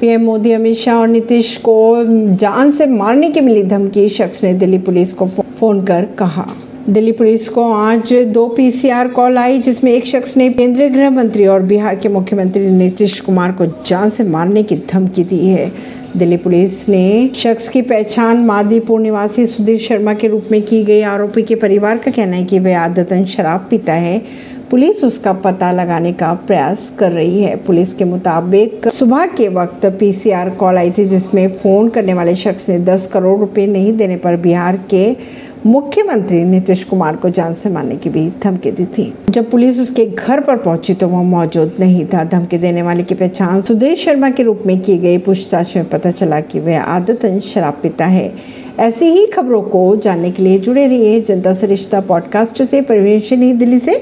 PM Modi Amit Shah और नीतीश को जान से मारने की मिली धमकी, शख्स ने दिल्ली पुलिस को फ़ोन कर कहा। दिल्ली पुलिस को आज दो पीसीआर कॉल आई, जिसमें एक शख्स ने केंद्रीय गृह मंत्री और बिहार के मुख्यमंत्री नीतीश कुमार को जान से मारने की धमकी दी है। दिल्ली पुलिस ने शख्स की पहचान मादीपुर निवासी सुधीर शर्मा के रूप में की गई। आरोपी के परिवार का कहना है कि वह आदतन शराब पीता है। पुलिस उसका पता लगाने का प्रयास कर रही है। पुलिस के मुताबिक, सुबह के वक्त पीसीआर कॉल आई थी, जिसमें फ़ोन करने वाले शख्स ने 10 करोड़ रुपए नहीं देने पर बिहार के मुख्यमंत्री नीतीश कुमार को जान से मारने की भी धमकी दी थी। जब पुलिस उसके घर पर पहुँची तो वह मौजूद नहीं था। धमकी देने वाले की पहचान सुधीर शर्मा के रूप में की गई। पूछताछ में पता चला कि वह आदतन शराब पीता है। ऐसी ही खबरों को जानने के लिए जुड़े रहिए जनता से रिश्ता पॉडकास्ट से। परिवेश दिल्ली से।